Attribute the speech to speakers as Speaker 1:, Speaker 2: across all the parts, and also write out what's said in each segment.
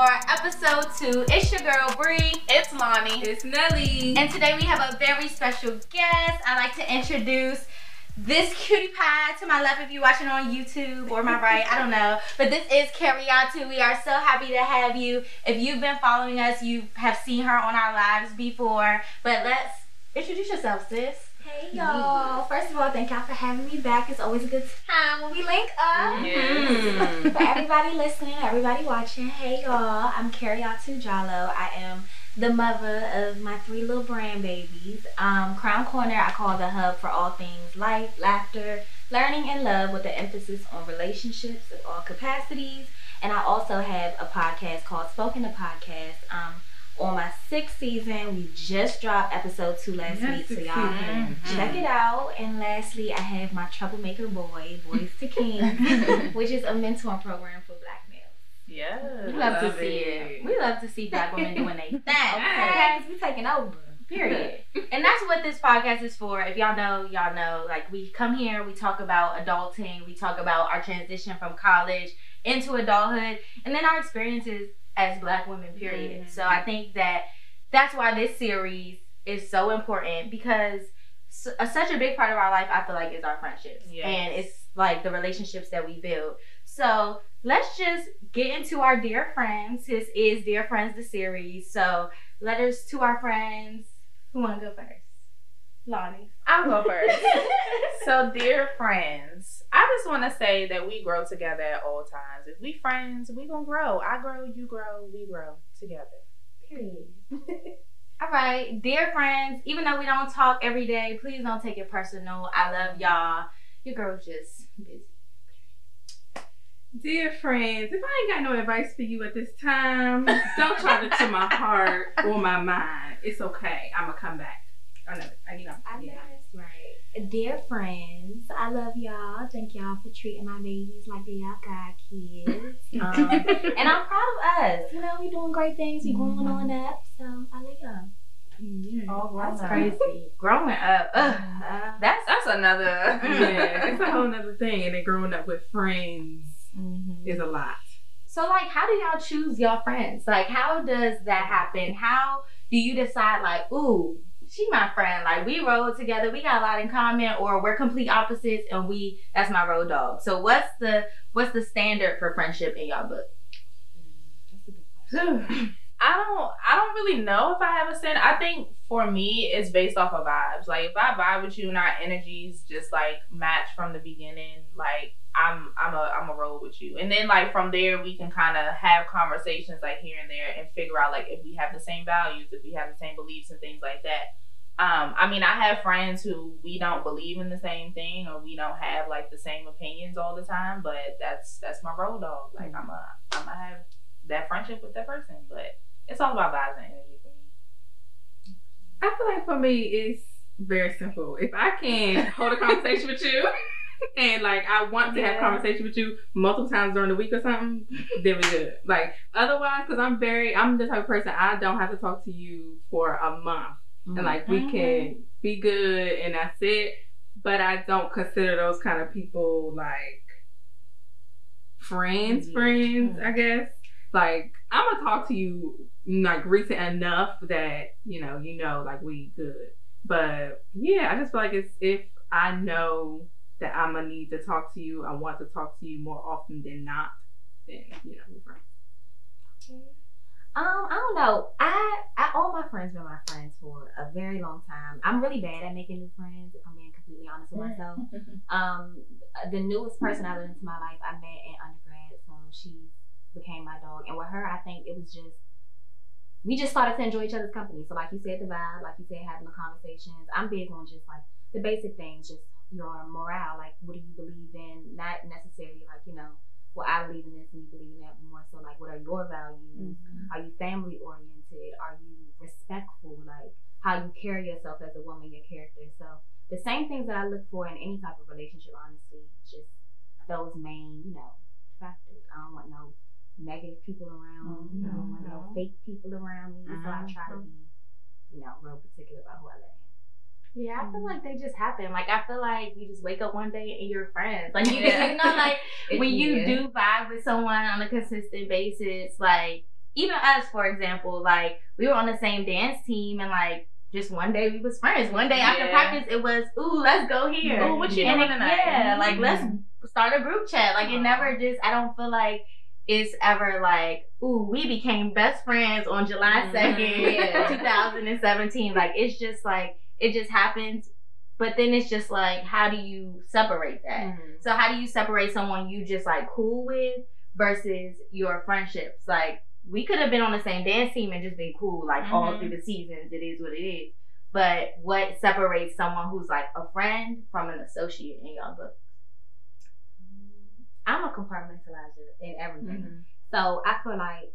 Speaker 1: for episode two. It's your girl Bree.
Speaker 2: It's Lonnie.
Speaker 3: It's Nelly.
Speaker 1: And today we have a very special guest. I'd like to introduce this cutie pie to my left if you're watching on YouTube or my right, I don't know. But this is Kariatu. We are so happy to have you. If you've been following us, you have seen her on our lives before. But let's introduce yourself, sis.
Speaker 4: Hey y'all! First of all, thank y'all for having me back. It's always a good time when we link up.
Speaker 3: Yes.
Speaker 4: For everybody listening, everybody watching, hey y'all! I'm Kariatu Jalloh. I am the mother of my three little brand babies. Um, Crown Corner, I call the hub for all things life, laughter, learning, and love, with the emphasis on relationships of all capacities. And I also have a podcast called Spoken to Podcast. Um, on my sixth season. We just dropped episode two last
Speaker 3: Yes,
Speaker 4: week, so y'all
Speaker 3: season. Mm-hmm.
Speaker 4: check it out. And lastly, I have my Troublemaker Boy, Boys to King, which is a mentoring program for black males.
Speaker 2: Yeah,
Speaker 1: We love,
Speaker 3: Love
Speaker 1: to see it.
Speaker 3: it.
Speaker 1: We love to see black women doing their thing.
Speaker 4: Okay, we taking over.
Speaker 1: Period. and that's what this podcast is for. If y'all know, y'all know. Like we come here, we talk about adulting, we talk about our transition from college into adulthood, and then our experiences as black women. Period. Mm-hmm. So I think that that's why this series is so important because a, such a big part of our life, I feel like, is our friendships,
Speaker 2: Yes.
Speaker 1: and it's like the relationships that we build. So let's just get into our dear friends. This is Dear Friends the series. So letters to our friends. Who wanna go first? Lonnie.
Speaker 2: I'll go first. so, dear friends, I just want to say that we grow together at all times. If we friends, we gonna grow. I grow, you grow, we grow together.
Speaker 4: Period.
Speaker 1: All right, dear friends. Even though we don't talk every day, please don't take it personal. I love y'all. Your girl's just busy.
Speaker 3: Dear friends, if I ain't got no advice for you at this time, don't try to to my heart or my mind. It's okay. I'ma come back. I know. I you know.
Speaker 4: I know
Speaker 3: Yeah.
Speaker 4: right. Dear friends, I love y'all. Thank y'all for treating my babies like they y'all god kids. Um, and I'm proud of us. You know, we doing great things. We growing on up. So I love y'all.
Speaker 1: Oh, that's crazy. Growing up, ugh,
Speaker 4: Uh,
Speaker 1: that's
Speaker 2: That's another.
Speaker 3: yeah, it's a whole nother thing. And then growing up with friends is a lot.
Speaker 1: So, like, how do y'all choose your friends? Like, how does that happen? How do you decide, like, ooh, she my friend. Like, we rode together. We got a lot in common, or we're complete opposites, and we that's my road dog. So, what's the what's the standard for friendship in y'all book?
Speaker 4: Question.
Speaker 2: I don't I don't really know if I have a standard. I think for me it's based off of vibes. Like if I vibe with you and our energies just like match from the beginning, like I'm I'm a I'm a roll with you. And then like from there we can kind of have conversations like here and there and figure out like if we have the same values, if we have the same beliefs and things like that. Um, I mean, I have friends who we don't believe in the same thing, or we don't have like the same opinions all the time. But that's that's my road dog. Like I'm a I'm gonna have that friendship with that person. But it's all about vibes and energy for me.
Speaker 3: I feel like for me, it's very simple. If I can hold a conversation with you, and like I want to have
Speaker 4: Yeah.
Speaker 3: conversation with you multiple times during the week or something, then we good. Like otherwise, because I'm very, I'm the type of person I don't have to talk to you for a month, and like we
Speaker 1: Mhm.
Speaker 3: can be good, and that's it. But I don't consider those kind of people like friends,
Speaker 2: Mhm.
Speaker 3: friends. I guess like I'm gonna talk to you like recent enough that you know you know like we good. But yeah, I just feel like it's if I know that I'm gonna need to talk to you, I want to talk to you more often than not, then you know we're friends.
Speaker 4: Um, I don't know. I, I all my friends been my friends for a very long time. I'm really bad at making new friends, if I'm being completely honest with myself. Um, the newest person I let into my life I met in undergrad, so she became my dog. And with her, I think it was just we just started to enjoy each other's company. So, like you said, the vibe, like you said, having the conversations. I'm big on just like the basic things, just your morale. Like, what do you believe in? Not necessarily like you know, well, I believe in this and you believe in that. But more so, like, what are your values? Mm-hmm. Are you family oriented? Are you respectful? Like how you carry yourself as a woman, your character. So the same things that I look for in any type of relationship, honestly, just those main, you know, factors. I don't want no negative people around me. I don't want no mm-hmm. fake people around me. So I try to mm-hmm. be, you know, real particular about who I let in.
Speaker 1: Yeah, I feel like they just happen. Like I feel like you just wake up one day and you're friends. Like you,
Speaker 2: Yeah.
Speaker 1: you know, like when you
Speaker 4: Yeah.
Speaker 1: do vibe with someone on a consistent basis, like even us, for example, like we were on the same dance team, and like just one day we was friends. One day after
Speaker 2: Yeah.
Speaker 1: practice, it was, ooh, let's go here.
Speaker 2: Ooh, what you
Speaker 1: And
Speaker 2: doing tonight?
Speaker 1: Yeah, like let's
Speaker 2: Mhm.
Speaker 1: start a group chat. Like it never just. I don't feel like it's ever like, ooh, we became best friends on July
Speaker 2: Mhm.
Speaker 1: 2nd,
Speaker 4: Yeah.
Speaker 1: 2017. Like it's just like it just happens. But then it's just like, how do you separate that?
Speaker 4: Mhm.
Speaker 1: So how do you separate someone you just like cool with versus your friendships? Like we could have been on the same dance team and just been cool like all
Speaker 2: Mhm.
Speaker 1: through the seasons. It is what it is. But what separates someone who's like a friend from an associate in your book?
Speaker 4: I'm a compartmentalizer in everything.
Speaker 2: Mhm.
Speaker 4: So I feel like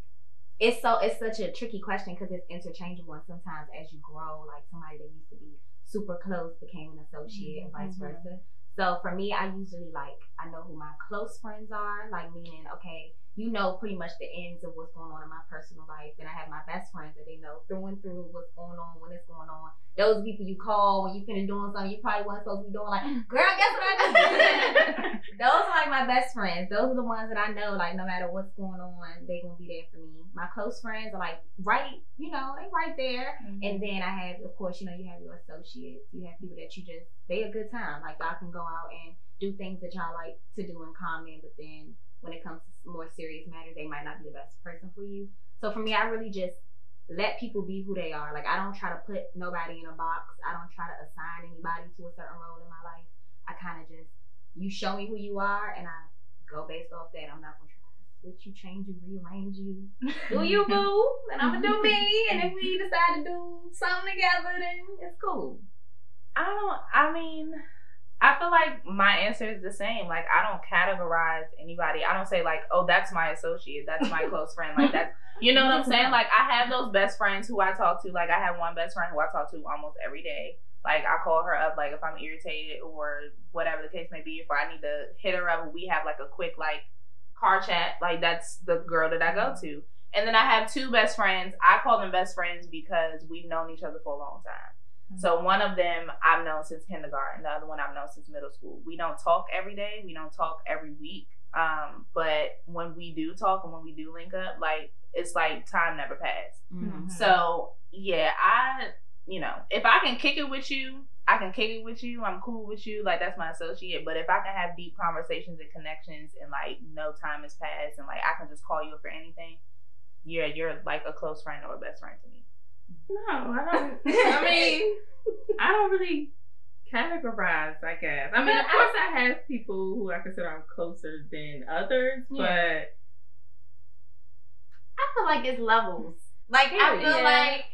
Speaker 4: it's so it's such a tricky question because it's interchangeable and sometimes as you grow, like somebody that used to be super close became an associate and vice
Speaker 2: Mhm.
Speaker 4: versa. So for me, I usually like I know who my close friends are, like meaning okay, you know pretty much the ends of what's going on in my personal life. And I have my best friends that they know through and through what's going on, when it's going on. Those people you call when you finna doing something you probably wasn't supposed to be doing. Like, girl, guess what I did? Those are like my best friends. Those are the ones that I know, like, no matter what's going on, they're gonna be there for me. My close friends are like right, you know, they right there. Mm-hmm. And then I have, of course, you know, you have your associates. You have people that you just they a good time. Like y'all can go out and do things that y'all like to do in common. But then when it comes to more serious matters, they might not be the best person for you. So for me, I really just let people be who they are. Like I don't try to put nobody in a box. I don't try to assign anybody to a certain role in my life. I kind of just you show me who you are, and I go based off that. I'm not gonna try to switch you, change you, rearrange you. Do you boo? And I'm gonna do me. And if we decide to do something together, then it's cool.
Speaker 2: I don't. I mean, I feel like my answer is the same. Like I don't categorize anybody. I don't say like, oh, that's my associate, that's my close friend. Like that's, you know what I'm saying? Like I have those best friends who I talk to. Like I have one best friend who I talk to almost every day. Like I call her up, like if I'm irritated or whatever the case may be. If I need to hit her up, we have like a quick like car chat. Like that's the girl that I go to. And then I have two best friends. I call them best friends because we've known each other for a long time. So one of them I've known since kindergarten. The other one I've known since middle school. We don't talk every day. We don't talk every week. Um, but when we do talk and when we do link up, like it's like time never passed.
Speaker 1: Mhm.
Speaker 2: So yeah, I you know if I can kick it with you, I can kick it with you. I'm cool with you. Like that's my associate. But if I can have deep conversations and connections and like no time has passed and like I can just call you for anything, you're you're like a close friend or a best friend to me.
Speaker 3: No, I don't. I mean, I don't really categorize. I guess. I mean, of course, I have people who I consider I'm closer than others, but
Speaker 1: I feel like it's levels. Like I feel
Speaker 2: Yeah.
Speaker 1: like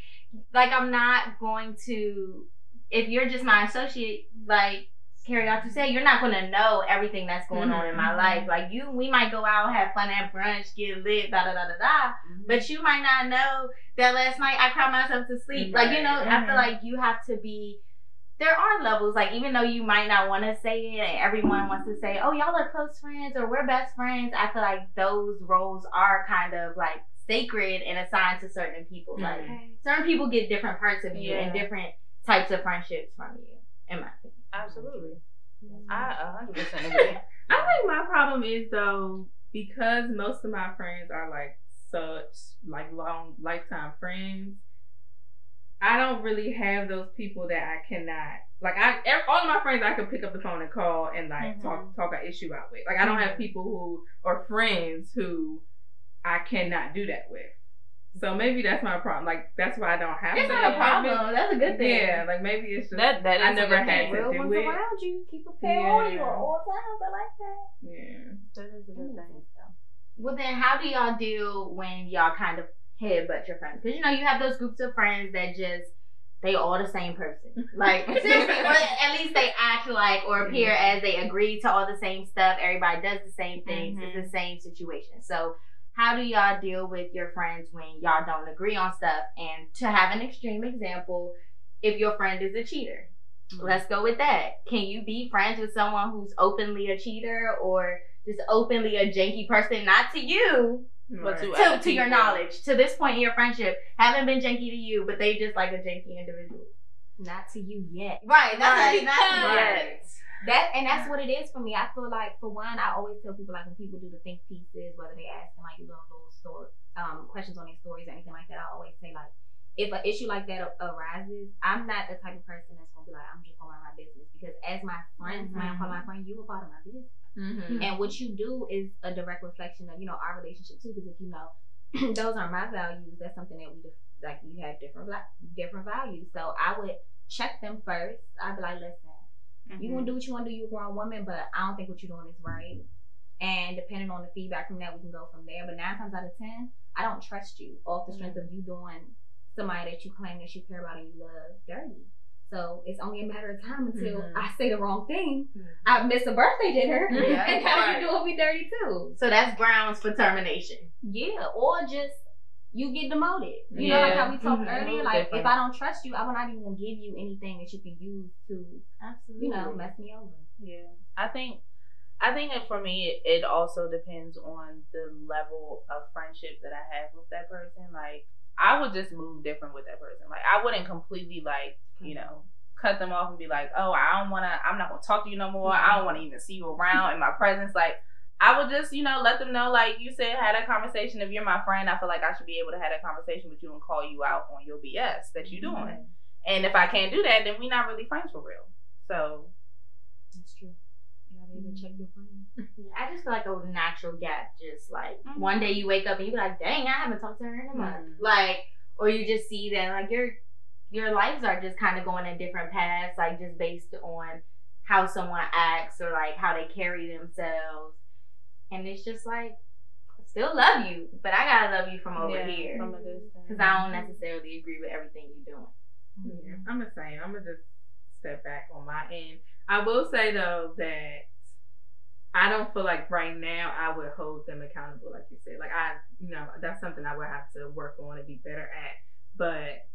Speaker 1: like I'm not going to if you're just my associate, like Kariatu say, you're not gonna know everything that's going on in my
Speaker 2: Mhm.
Speaker 1: life. Like you we might go out, have fun at brunch, get lit, da da da da da. But you might not know that last night I cried myself to sleep. Like, you know, I feel like you have to be there are levels, like even though you might not want to say it and everyone wants to say, Oh, y'all are close friends or we're best friends, I feel like those roles are kind of like sacred and assigned to certain people. Like certain people get different parts of you and different types of friendships from you, in my opinion.
Speaker 2: Absolutely. I a hundred percent agree.
Speaker 3: I think my problem is though because most of my friends are like such like long lifetime friends. I don't really have those people that I cannot like. I all of my friends I can pick up the phone and call and like
Speaker 2: Mhm.
Speaker 3: talk talk an issue out with. Like I don't have people who or friends who I cannot do that with. So maybe that's my problem. Like that's why I don't have.
Speaker 1: It's
Speaker 3: the
Speaker 1: not a
Speaker 3: apartment.
Speaker 1: problem. That's a good thing.
Speaker 3: Yeah, like maybe it's just
Speaker 2: That that is
Speaker 3: I
Speaker 2: a
Speaker 3: never
Speaker 2: good
Speaker 3: had
Speaker 2: thing.
Speaker 3: to
Speaker 4: Real
Speaker 3: do
Speaker 4: ones
Speaker 3: it.
Speaker 4: around you, keep a pair on you
Speaker 3: Yeah.
Speaker 4: at all times. I like that.
Speaker 3: yeah.
Speaker 2: That is a good thing.
Speaker 1: Well, then, how do y'all deal when y'all kind of headbutt your friends? Because you know you have those groups of friends that just they all the same person. Like seriously, or at least they act like or appear as they agree to all the same stuff. Everybody does the same things. It's the mm-hmm. same situation. So. How do y'all deal with your friends when y'all don't agree on stuff? And to have an extreme example, if your friend is a cheater, mm-hmm. let's go with that. Can you be friends with someone who's openly a cheater or just openly a janky person? Not to you,
Speaker 2: But to
Speaker 1: to, to your knowledge, to this point in your friendship, haven't been janky to you, but they just like a janky individual.
Speaker 4: Not to you yet.
Speaker 1: Right, Not,
Speaker 2: Right,
Speaker 1: that's
Speaker 2: right.
Speaker 4: That and that's what it is for me. I feel like for one, I always tell people like when people do the think pieces, whether they ask them like little little story um questions on their stories or anything like that, I always say like if an issue like that arises, I'm not the type of person that's gonna be like I'm just going to run my business because as my friend, mm-hmm. my, my friend, you a part of my business. Mm-hmm. And what you do is a direct reflection of you know our relationship too. Because if you know those are my values, that's something that we like. You have different different values, so I would check them first. I'd be like, listen, mm-hmm. you to do what you want to do. You're a grown woman, but I don't think what you're doing is right. And depending on the feedback from that, we can go from there. But nine times out of ten, I don't trust you off the strength mm-hmm. of you doing somebody that you claim that you care about and you love dirty. So it's only a matter of time until mm-hmm. I say the wrong thing. Mm-hmm. I miss a birthday dinner, yeah, and now right. you doing me dirty too.
Speaker 1: So that's grounds for termination.
Speaker 4: Yeah, or just you get demoted. You yeah. know, like how we talked mm-hmm. earlier. Like if I don't trust you, I will not even give you anything that you can use to, Absolutely. you know, mess me over.
Speaker 2: Yeah, I think. I think that for me, it also depends on the level of friendship that I have with that person. Like, I would just move different with that person. Like I wouldn't completely like, you know, cut them off and be like, oh, I don't want to, I'm not going to talk to you no more. I don't want to even see you around in my presence. Like, I would just, you know, let them know, like you said, had a conversation. If you're my friend, I feel like I should be able to have a conversation with you and call you out on your BS that you're doing. Mm-hmm. And if I can't do that, then we're not really friends for real. So
Speaker 4: that's true. You gotta be able to check your friends.
Speaker 1: Yeah, I just feel like a natural gap. Just like mm-hmm. one day you wake up and you be like, "Dang, I haven't talked to her in a month." Mm-hmm. Like, or you just see that like your your lives are just kind of going in different paths, like just based on how someone acts or like how they carry themselves, and it's just like I still love you, but I gotta love you from over yeah, here because I don't necessarily agree with everything you're doing.
Speaker 3: Yeah, I'm the same. I'm gonna just step back on my end. I will say though that I don't feel like right now I would hold them accountable, like you said. Like I, you know, that's something I would have to work on and be better at. But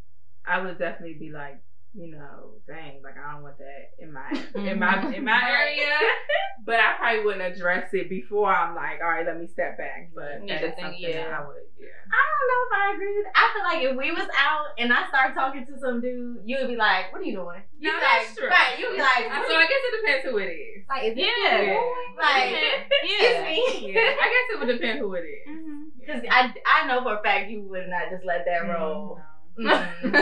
Speaker 3: I would definitely be like, you know, dang, like I don't want that in my in my in my area. but I probably wouldn't address it before I'm like, all right, let me step back. But yeah, that's something yeah. I would, yeah. I
Speaker 1: don't know if I agree with. I feel like if we was out and I start talking to some dude, you would be like, "What are you doing?" You
Speaker 3: no,
Speaker 1: that's
Speaker 3: like, true.
Speaker 1: Right? You would be like,
Speaker 3: so I guess it depends who it is.
Speaker 4: Like, is
Speaker 1: yeah,
Speaker 4: yeah.
Speaker 1: like, yeah.
Speaker 3: yeah. I guess it would depend who it is.
Speaker 1: Because mm-hmm. I I know for a fact you would not just let that roll. Mm-hmm. Mm-hmm.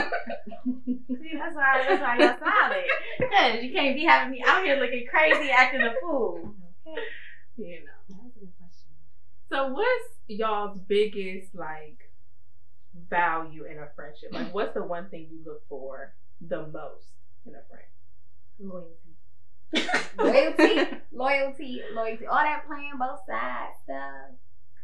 Speaker 1: See, that's why that's why you're solid. Cause you can't be having me out here looking crazy, acting a fool.
Speaker 3: Okay. You know. That's a good question. So, what's y'all's biggest like value in a friendship? Like, what's the one thing you look for the most in a friend?
Speaker 4: Loyalty. loyalty, loyalty, loyalty. All that playing both sides stuff.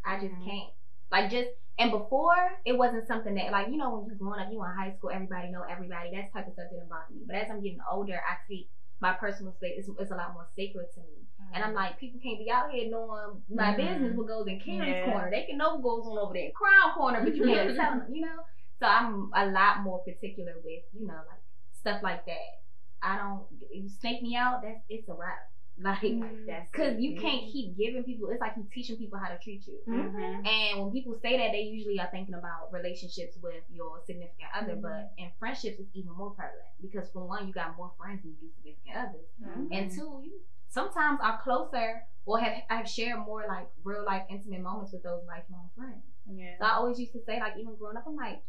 Speaker 4: I just mm-hmm. can't. Like just and before it wasn't something that like you know when you growing up, you in high school, everybody know everybody. That type of stuff didn't bother me. But as I'm getting older, I take my personal space. It's, it's a lot more sacred to me. Mm-hmm. And I'm like, people can't be out here knowing my mm-hmm. business, what goes in Karen's yeah. corner. They can know what goes on over there in Crown Corner, but you can't tell them, you know. So I'm a lot more particular with you know like stuff like that. I don't. You snake me out, that's it's a wrap. Like, because mm, you can't keep giving people. It's like you teaching people how to treat you. Mm-hmm. And when people say that, they usually are thinking about relationships with your significant other. Mm-hmm. But in friendships, it's even more prevalent because for one, you got more friends than you do significant others, mm-hmm. and two, you sometimes are closer or have have shared more like real life intimate moments with those lifelong friends. Yeah. So I always used to say, like, even growing up, I'm like,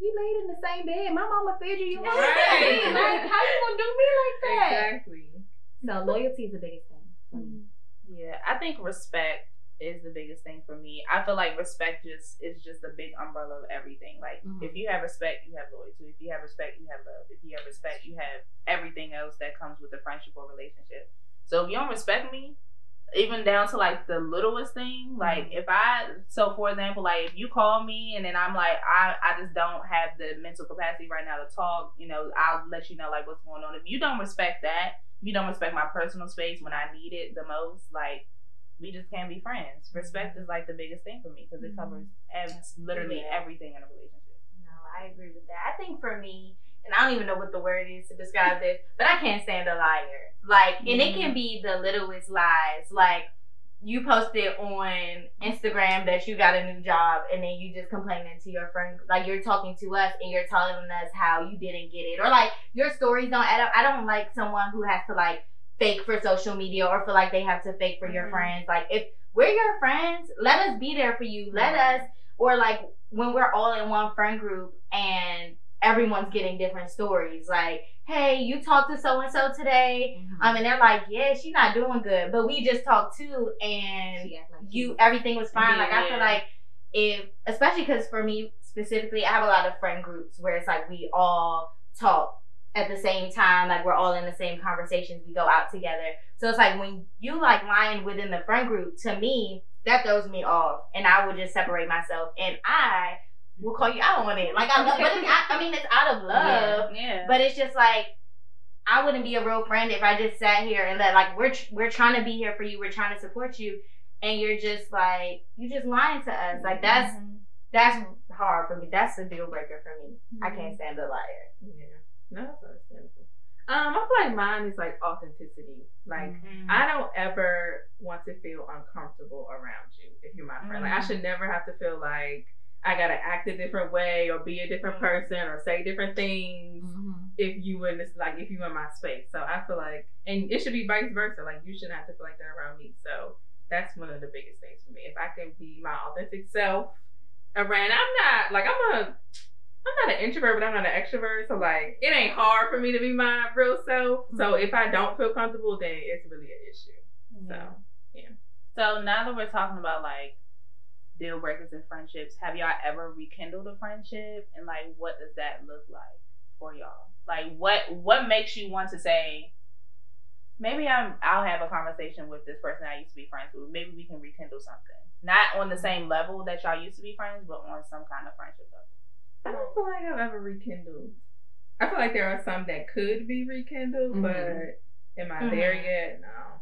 Speaker 4: we laid in the same bed. My mama fed you. You right. like, how you gonna do me like that?
Speaker 3: Exactly.
Speaker 4: So loyalty is the biggest thing for me.
Speaker 2: Yeah, I think respect is the biggest thing for me. I feel like respect just is just a big umbrella of everything. Like mm-hmm. if you have respect, you have loyalty. If you have respect, you have love. If you have respect, you have everything else that comes with a friendship or relationship. So if you don't respect me, even down to like the littlest thing, like mm-hmm. if I so for example, like if you call me and then I'm like I I just don't have the mental capacity right now to talk, you know, I'll let you know like what's going on. If you don't respect that, you don't respect my personal space when I need it the most, like we just can't be friends. Respect is like the biggest thing for me because it covers ev- literally yeah. everything in a relationship.
Speaker 1: No, I agree with that. I think for me, and I don't even know what the word is to describe this, but I can't stand a liar. Like, and mm-hmm. it can mm-hmm. be the littlest lies. Like, you posted on Instagram that you got a new job and then you just complaining to your friend like you're talking to us and you're telling us how you didn't get it or like your stories don't add up. I don't like someone who has to like fake for social media or feel like they have to fake for your
Speaker 2: Mhm.
Speaker 1: friends. Like if we're your friends, let us be there for you. Let us or like when we're all in one friend group and everyone's getting different stories. Like, hey, you talked to so and so today.
Speaker 4: Mhm.
Speaker 1: Um, and they're like, yeah, she's not doing good, but we just talked too, and
Speaker 4: like
Speaker 1: you everything was fine. Like I feel like if, especially because for me specifically, I have a lot of friend groups where it's like we all talk at the same time, like we're all in the same conversations. We go out together, so it's like when you like lying within the friend group, to me that throws me off, and I would just separate myself, and I will call you out on it. Like I love, but it's, I, I mean it's out of love.
Speaker 2: Yeah.
Speaker 1: But it's just like I wouldn't be a real friend if I just sat here and let like we're tr- we're trying to be here for you, we're trying to support you, and you're just like you just lying to us. Like that's
Speaker 2: Mhm.
Speaker 1: that's hard for me. That's a deal breaker for me. I
Speaker 2: Mm-hmm.
Speaker 1: can't stand a liar.
Speaker 3: Yeah. No, that's understandable. Um, I feel like mine is like authenticity. Like
Speaker 2: Mhm.
Speaker 3: I don't ever want to feel uncomfortable around you if you're my friend. Like I
Speaker 2: Mhm.
Speaker 3: should never have to feel like I gotta act a different way or be a different
Speaker 1: Mhm.
Speaker 3: person or say different things
Speaker 4: Mhm.
Speaker 3: if you in this like if you in my space. So I feel like and it should be vice versa. Like you shouldn't have to feel like that around me. So that's one of the biggest things for me. If I can be my authentic self around I'm not like I'm a I'm not an introvert, but I'm not an extrovert. So like it ain't hard for me to be my real self. So if I don't feel comfortable, then it's really an issue.
Speaker 2: Yeah.
Speaker 3: So yeah.
Speaker 2: So now that we're talking about like deal breakers and friendships, have y'all ever rekindled a friendship? And like what does that look like for y'all? Like what what makes you want to say, maybe I'm I'll have a conversation with this person I used to be friends with. Maybe we can rekindle something. Not on the same level that y'all used to be friends, but on some kind of friendship level.
Speaker 3: I don't feel like I've ever rekindled. I feel like there are some that could be rekindled,
Speaker 4: Mhm.
Speaker 3: but am I there
Speaker 1: Mhm.
Speaker 3: yet? No.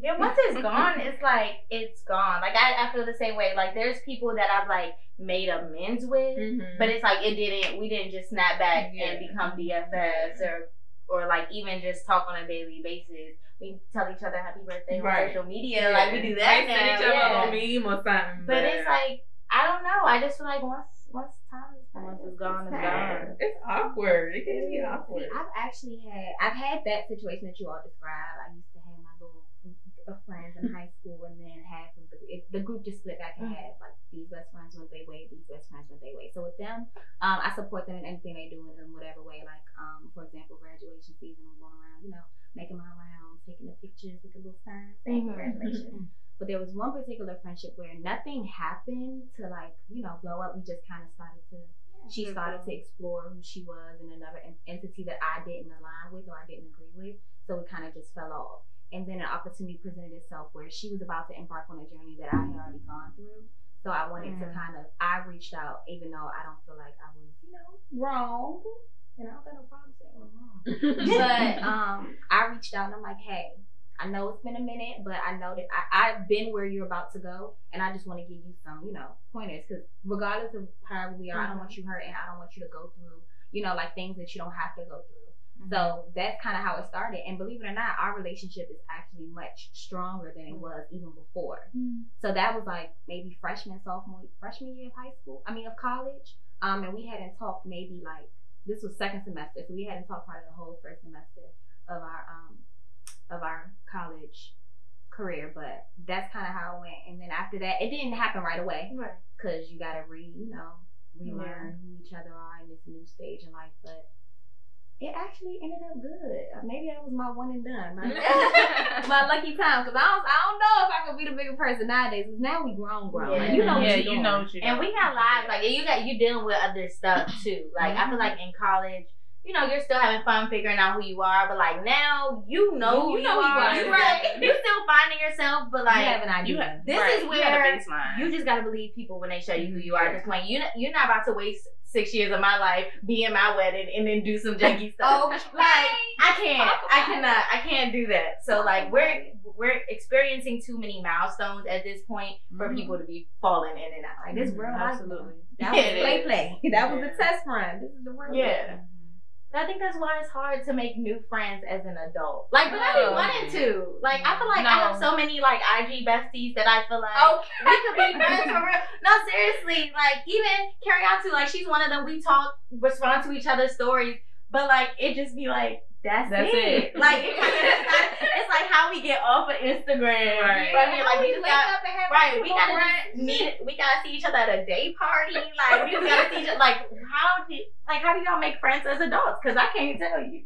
Speaker 1: Yeah, once it's gone, it's like it's gone. Like I, I feel the same way. Like there's people that I've like made amends with,
Speaker 3: Mm-hmm.
Speaker 1: but it's like it didn't. We didn't just snap back
Speaker 3: Yeah.
Speaker 1: and become BFFs or or like even just talk on a daily basis. We tell each other happy birthday
Speaker 3: Right.
Speaker 1: on social media. Like we do that
Speaker 3: Might
Speaker 1: now.
Speaker 3: send each other
Speaker 1: yeah.
Speaker 3: a meme or something.
Speaker 1: But it's like I don't know. I just feel like once once time is
Speaker 2: Once it's gone, it's
Speaker 1: past.
Speaker 2: gone.
Speaker 3: it's awkward. It can be
Speaker 4: See,
Speaker 3: awkward.
Speaker 4: I've actually had I've had that situation that you all described. I used to have my little group of friends in high school, and then half of the it, the group just split back in
Speaker 1: Mhm.
Speaker 4: half. Like these best friends went their way, these best friends went their way. So with them, um, I support them in anything they do in whatever way. Like um, for example, graduation season, I'm going around, you know, making my rounds, taking the pictures with the little sign saying
Speaker 1: Mhm.
Speaker 4: congratulations. But there was one particular friendship where nothing happened to like you know blow up. We just kind of started to she started to explore who she was in another entity that I didn't align with or I didn't agree with. So it kind of just fell off. And then an opportunity presented itself where she was about to embark on a journey that I had already gone through. So I wanted to
Speaker 1: Mhm.
Speaker 4: kind of, I reached out, even though I don't feel like I was, you know, wrong. And I don't got no problem saying I'm wrong. But um, I reached out and I'm like, hey, I know it's been a minute, but I know that I, I've been where you're about to go, and I just want to give you some, you know, pointers. Because regardless of however we are, I don't want you hurt, and I don't want you to go through, you know, like things that you don't have to go through. So that's kind of how it started. And believe it or not, our relationship is actually much stronger than it was even before. So that was like maybe freshman, sophomore, freshman year of high school. I mean, of college. Um, and we hadn't talked maybe like this was second semester, so we hadn't talked probably the whole first semester of our um of our college career. But that's kind of how it went. And then after that, it didn't happen right away
Speaker 1: Right.
Speaker 4: because you gotta re, you know, relearn who each other are in this new stage in life. But it actually ended up good. Uh, Maybe that was my one and done. My, my lucky time because I don't, I don't know if I could be the bigger person nowadays. 'cause now we grown, grown. Like, you know, what
Speaker 2: yeah, you
Speaker 4: doing.
Speaker 2: know what you
Speaker 1: And we got lives like you got you dealing with other stuff too. Like I feel like in college, you know, you're still having fun figuring out who you are, but like now you know who
Speaker 4: You know
Speaker 1: you
Speaker 4: who you
Speaker 1: are.
Speaker 4: are.
Speaker 1: Right. You're still finding yourself, but like you
Speaker 4: have an
Speaker 2: You
Speaker 4: idea.
Speaker 2: have,
Speaker 1: This
Speaker 2: right,
Speaker 1: is where
Speaker 2: baseline.
Speaker 1: you just gotta believe people when they show you who you are at this point. You you're not about to waste six years of my life, be in my wedding, and then do some junky stuff.
Speaker 4: Oh,
Speaker 1: like I can't, I cannot, I can't do that. So like we're we're experiencing too many milestones at this point for
Speaker 4: Mhm.
Speaker 1: people to be falling in and out.
Speaker 4: Like this life.
Speaker 2: Absolutely.
Speaker 4: That was
Speaker 1: Yeah,
Speaker 4: play play. That was
Speaker 2: Yeah.
Speaker 4: the test run. This is the real.
Speaker 1: Yeah.
Speaker 4: life.
Speaker 1: I think that's why it's hard to make new friends as an adult. Like, but I be
Speaker 2: Oh.
Speaker 1: wanting to. Like, I feel like I have so many like IG besties that I feel like
Speaker 4: Okay.
Speaker 1: we could be friends for real. No, seriously. Like, even Kariatu like she's one of them. We talk, respond to each other's stories, but like it just be like. That's,
Speaker 2: That's
Speaker 1: it.
Speaker 2: it.
Speaker 1: Like it kinda, it's, like, how we get off of Instagram.
Speaker 2: Right.
Speaker 1: But I mean, like we
Speaker 4: we
Speaker 1: just
Speaker 4: wake
Speaker 1: got
Speaker 4: up and have
Speaker 1: right. We gotta
Speaker 4: brunch.
Speaker 1: just meet. We gotta see each other at a day party. Like we just gotta see each other. Like how do like how do y'all make friends as adults? Because I can't tell you.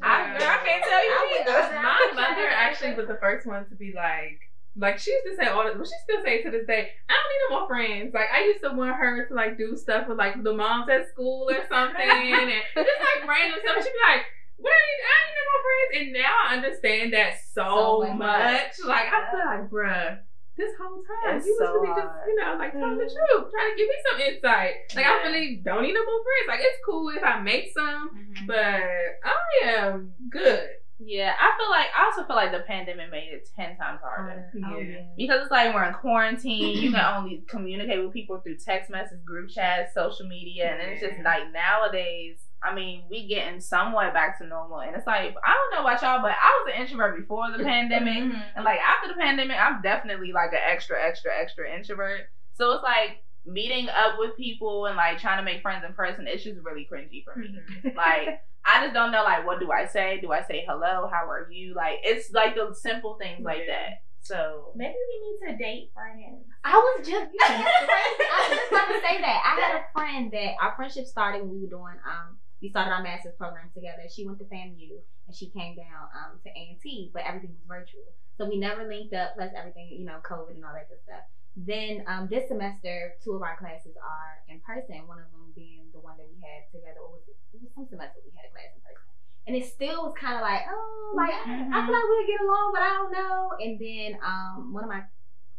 Speaker 2: I, girl, I can't tell you either.
Speaker 3: My mother actually was the first one to be like, like she used to say all this, but she still say to this day. I don't need no more friends. Like I used to want her to like do stuff with like the moms at school or something, and just like random stuff. She'd be like, "What I don't no more friends." And now I understand that so,
Speaker 4: So
Speaker 3: much.
Speaker 4: much.
Speaker 3: Like I feel like, bruh. This whole time,
Speaker 2: It's
Speaker 3: you was
Speaker 2: so
Speaker 3: really just, you know, like telling the
Speaker 1: Mhm.
Speaker 3: truth, trying to give me some insight. Like I really don't need no more friends. Like it's cool if I make some,
Speaker 1: Mm-hmm.
Speaker 3: but I am good.
Speaker 2: Yeah, I feel like I also feel like the pandemic made it ten times harder.
Speaker 4: Oh,
Speaker 3: Yeah.
Speaker 4: yeah.
Speaker 2: Because it's like we're in quarantine, you can only communicate with people through text message, group chats, social media, and it's just like nowadays. I mean, we getting somewhat back to normal, and it's like I don't know about y'all, but I was an introvert before the pandemic, and like after the pandemic, I'm definitely like an extra, extra, extra introvert. So it's like meeting up with people and like trying to make friends in person. It's just really cringy for me.
Speaker 3: Mm-hmm.
Speaker 2: Like I just don't know like what do I say? Do I say hello? How are you? Like it's like the simple things like that. So
Speaker 1: Maybe we need to date friends.
Speaker 4: I was just, I was just about to say that. I had a friend that our friendship started when we were doing, um, we started our master's program together. She went to FAMU and she came down um, to A&T, but everything was virtual. So we never linked up, plus everything, you know, COVID and all that good stuff. Then um, this semester, two of our classes are in person, one of them being the one that we had together. Or was it, it was some semester we had a class in person. And it still was kind of like, oh, like, I
Speaker 2: Mhm.
Speaker 4: feel like we'll get along, but I don't know. And then um, one of my,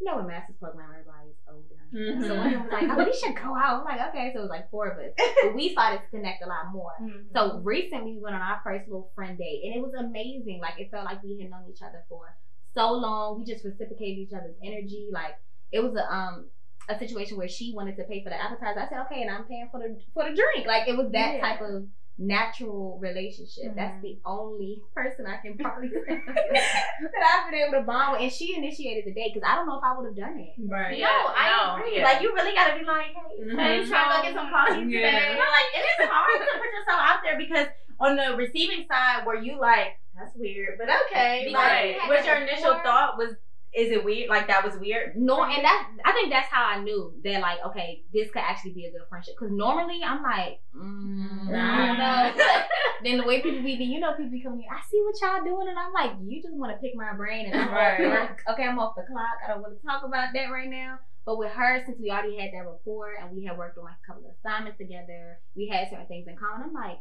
Speaker 4: you know, in master's program, everybody's older.
Speaker 3: Mhm.
Speaker 4: So one of them was like, oh, we should go out. I'm like, okay. So it was like four of us. But we started to connect a lot more. So recently we went on our first little friend date and it was amazing. Like it felt like we had known each other for so long. We just reciprocated each other's energy. Like it was a um a situation where she wanted to pay for the appetizer. I said, okay, and I'm paying for the for the drink. Like it was that
Speaker 1: Yeah.
Speaker 4: type of natural relationship. That's the only person I can probably that I've been able to bond with. And she initiated the date because I don't know if I would have done it.
Speaker 3: Right.
Speaker 1: No, I
Speaker 2: no,
Speaker 1: agree.
Speaker 2: yeah.
Speaker 1: Like you really gotta be like, hey,
Speaker 3: Mhm.
Speaker 1: hey, trying to go get some coffee
Speaker 3: Yeah.
Speaker 1: today. You know, like it is hard to put yourself out there because on the receiving side, where you like, that's weird, but okay.
Speaker 4: Because
Speaker 1: Like,
Speaker 4: we had
Speaker 1: what's your initial
Speaker 4: before.
Speaker 1: thought? Was is it weird? Like that was weird.
Speaker 4: No, and that I think that's how I knew that like okay, this could actually be a good friendship. Because normally I'm like, mm, I don't know. Then the way people be, you know, people be coming in. I see what y'all doing, and I'm like, you just want to pick my brain, and I'm
Speaker 3: Right.
Speaker 4: work. Okay, I'm off the clock. I don't want to talk about that right now. But with her, since we already had that rapport and we had worked on like a couple of assignments together, we had certain things in common. I'm like.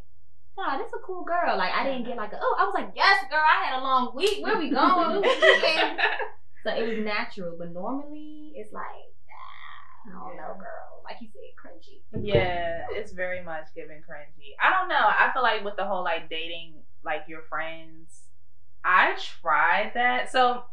Speaker 4: Oh, this a cool girl. Like I didn't get like a oh, I was like, yes, girl. I had a long week. Where we going? What we weekend? So it was natural, but normally it's like, ah, I don't know, girl. Like you said, cringy.
Speaker 2: Yeah, it's very much giving cringy. I don't know. I feel like with the whole like dating like your friends, I tried that. So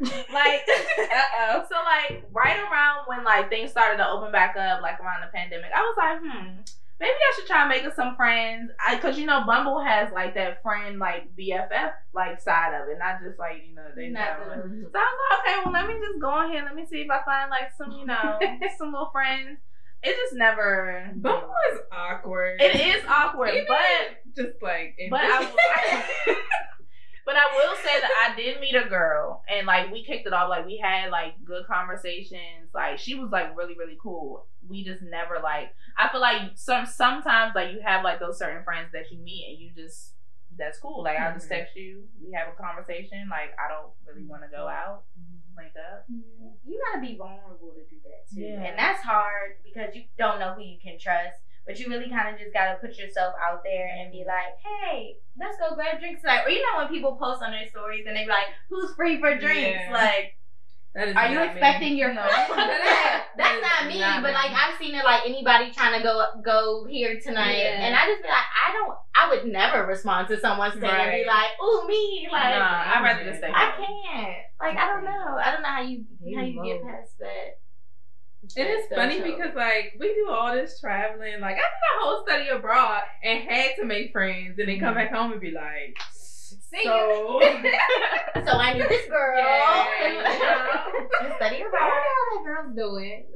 Speaker 2: like uh-oh. So like right around when like things started to open back up, like around the pandemic, I was like, hmm, maybe I should try making some friends. I cause you know Bumble has like that friend like BFF like side of it, not just like, you know, they
Speaker 1: Not.
Speaker 2: So I was like, okay, well, let me just go on here. Let me see if I find like some, you know, some little friends. It just never.
Speaker 3: Bumble is awkward.
Speaker 2: It is awkward,
Speaker 3: Even
Speaker 2: but
Speaker 3: just like.
Speaker 2: but I,
Speaker 3: business.
Speaker 2: but I will say that I did meet a girl, and like we kicked it off. Like we had like good conversations. Like she was like really really cool. We just never like. I feel like some sometimes like you have like those certain friends that you meet and you just that's cool. Like I'll just
Speaker 3: mm-hmm.
Speaker 2: text you. We have a conversation. Like I don't really mm-hmm. want to go out, mm-hmm. link up.
Speaker 1: You gotta be vulnerable to do that too,
Speaker 2: Yeah.
Speaker 1: and that's hard because you don't know who you can trust. But you really kind of just gotta put yourself out there and be like, "Hey, let's go grab drinks tonight." Or you know when people post on their stories and they be like, "Who's free for drinks?"
Speaker 3: Yeah.
Speaker 1: Like,
Speaker 3: That is
Speaker 1: are you
Speaker 3: not me.
Speaker 1: expecting your
Speaker 2: No.
Speaker 1: friends?
Speaker 3: That
Speaker 1: that's
Speaker 3: is
Speaker 1: not me.
Speaker 3: not
Speaker 1: but
Speaker 3: me.
Speaker 1: like I've seen it like anybody trying to go go here tonight,
Speaker 4: Yeah.
Speaker 1: and I just be like, I don't. I would never respond to someone saying and be like, "Ooh, me," like.
Speaker 2: nah, I'd rather just stay.
Speaker 1: I can't. Like I don't know. I don't know how you how you get past that.
Speaker 3: And it's funny because like we do all this traveling. Like I did a whole study abroad and had to make friends, and then come mm-hmm. back home and be like,
Speaker 1: See
Speaker 3: so.
Speaker 1: So I knew this girl.
Speaker 3: Yeah, you know.
Speaker 1: Study abroad.
Speaker 4: I wonder how that girl's doing.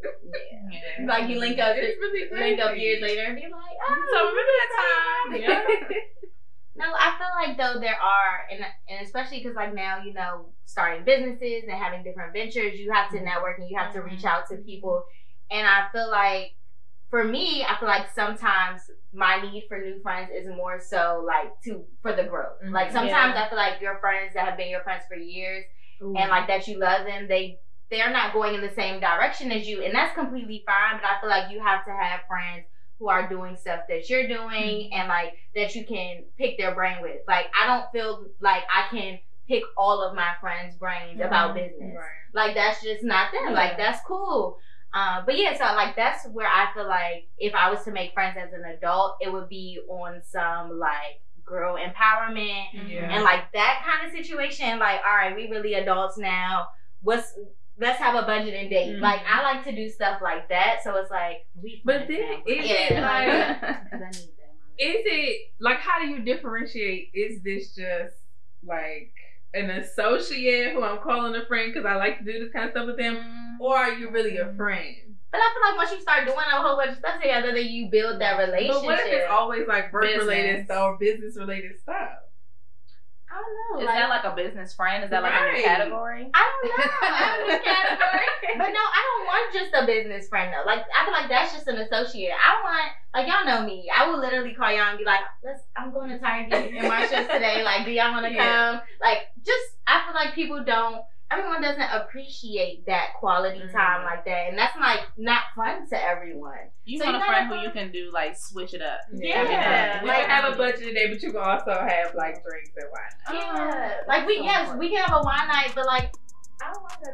Speaker 2: Yeah.
Speaker 1: Like you link up,
Speaker 3: It's really
Speaker 1: link up years later and be like, oh,
Speaker 2: So remember that oh, time?
Speaker 3: Yeah.
Speaker 1: No, I feel like though there are, and and especially because like now you know starting businesses and having different ventures, you have to network and you have to reach out to people, and I feel like for me, I feel like sometimes my need for new friends is more so like to for the growth.
Speaker 2: Mhm.
Speaker 1: Like sometimes
Speaker 2: Yeah.
Speaker 1: I feel like your friends that have been your friends for years
Speaker 3: Ooh.
Speaker 1: and like that you love them, they they're not going in the same direction as you, and that's completely fine. But I feel like you have to have friends who are doing stuff that you're doing mm-hmm. and like that you can pick their brain with. Like I don't feel like I can pick all of my friends' brains mm-hmm. about business. Like that's just not them. Like that's cool. Um, but yeah, so like that's where I feel like if I was to make friends as an adult, it would be on some like girl empowerment
Speaker 3: Yeah.
Speaker 1: and like that kind of situation. Like, all right, we really adults now. What's let's have a budget and date.
Speaker 2: Mhm.
Speaker 1: Like I like to do stuff like that. So it's like we
Speaker 3: But then is
Speaker 1: Yeah.
Speaker 3: it like
Speaker 4: I need that.
Speaker 3: is it like how do you differentiate? Is this just like an associate who I'm calling a friend because I like to do this kind of stuff with them, or are you really a friend?
Speaker 1: But I feel like once you start doing a whole bunch of stuff together, then you build that relationship.
Speaker 3: But what if it's always like work related or business related stuff?
Speaker 1: I don't know.
Speaker 2: Is
Speaker 1: like,
Speaker 2: that like a business friend? Is that like a new category?
Speaker 1: I don't know. I don't know category. But no, I don't want just a business friend though. Like I feel like that's just an associate. I want like y'all know me. I will literally call y'all and be like, "Let's. I'm going to Target and Marshalls today. Like, do y'all want to
Speaker 3: Yeah.
Speaker 1: come? Like, just I feel like people don't. Everyone doesn't appreciate that quality
Speaker 3: Mhm.
Speaker 1: time like that, and that's like not fun to everyone.
Speaker 2: You
Speaker 1: So
Speaker 2: want
Speaker 1: you
Speaker 2: a friend who you can do like switch it up.
Speaker 1: Yeah,
Speaker 2: every night.
Speaker 3: we
Speaker 1: like-
Speaker 3: can have a budget today, but you can also have like drinks and wine.
Speaker 1: Yeah, like we
Speaker 2: so
Speaker 1: yes,
Speaker 2: important.
Speaker 1: we can have a wine night, but like I don't want to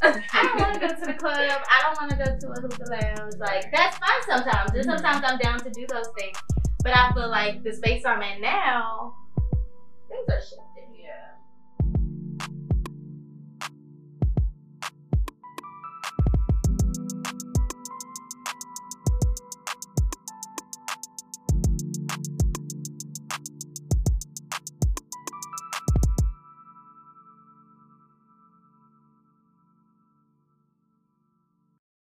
Speaker 1: go to the club. I don't want to go to the club. I don't want to go to a hookah lounge. Like that's fine sometimes. And sometimes I'm down to do those things. But I feel like the space I'm in now,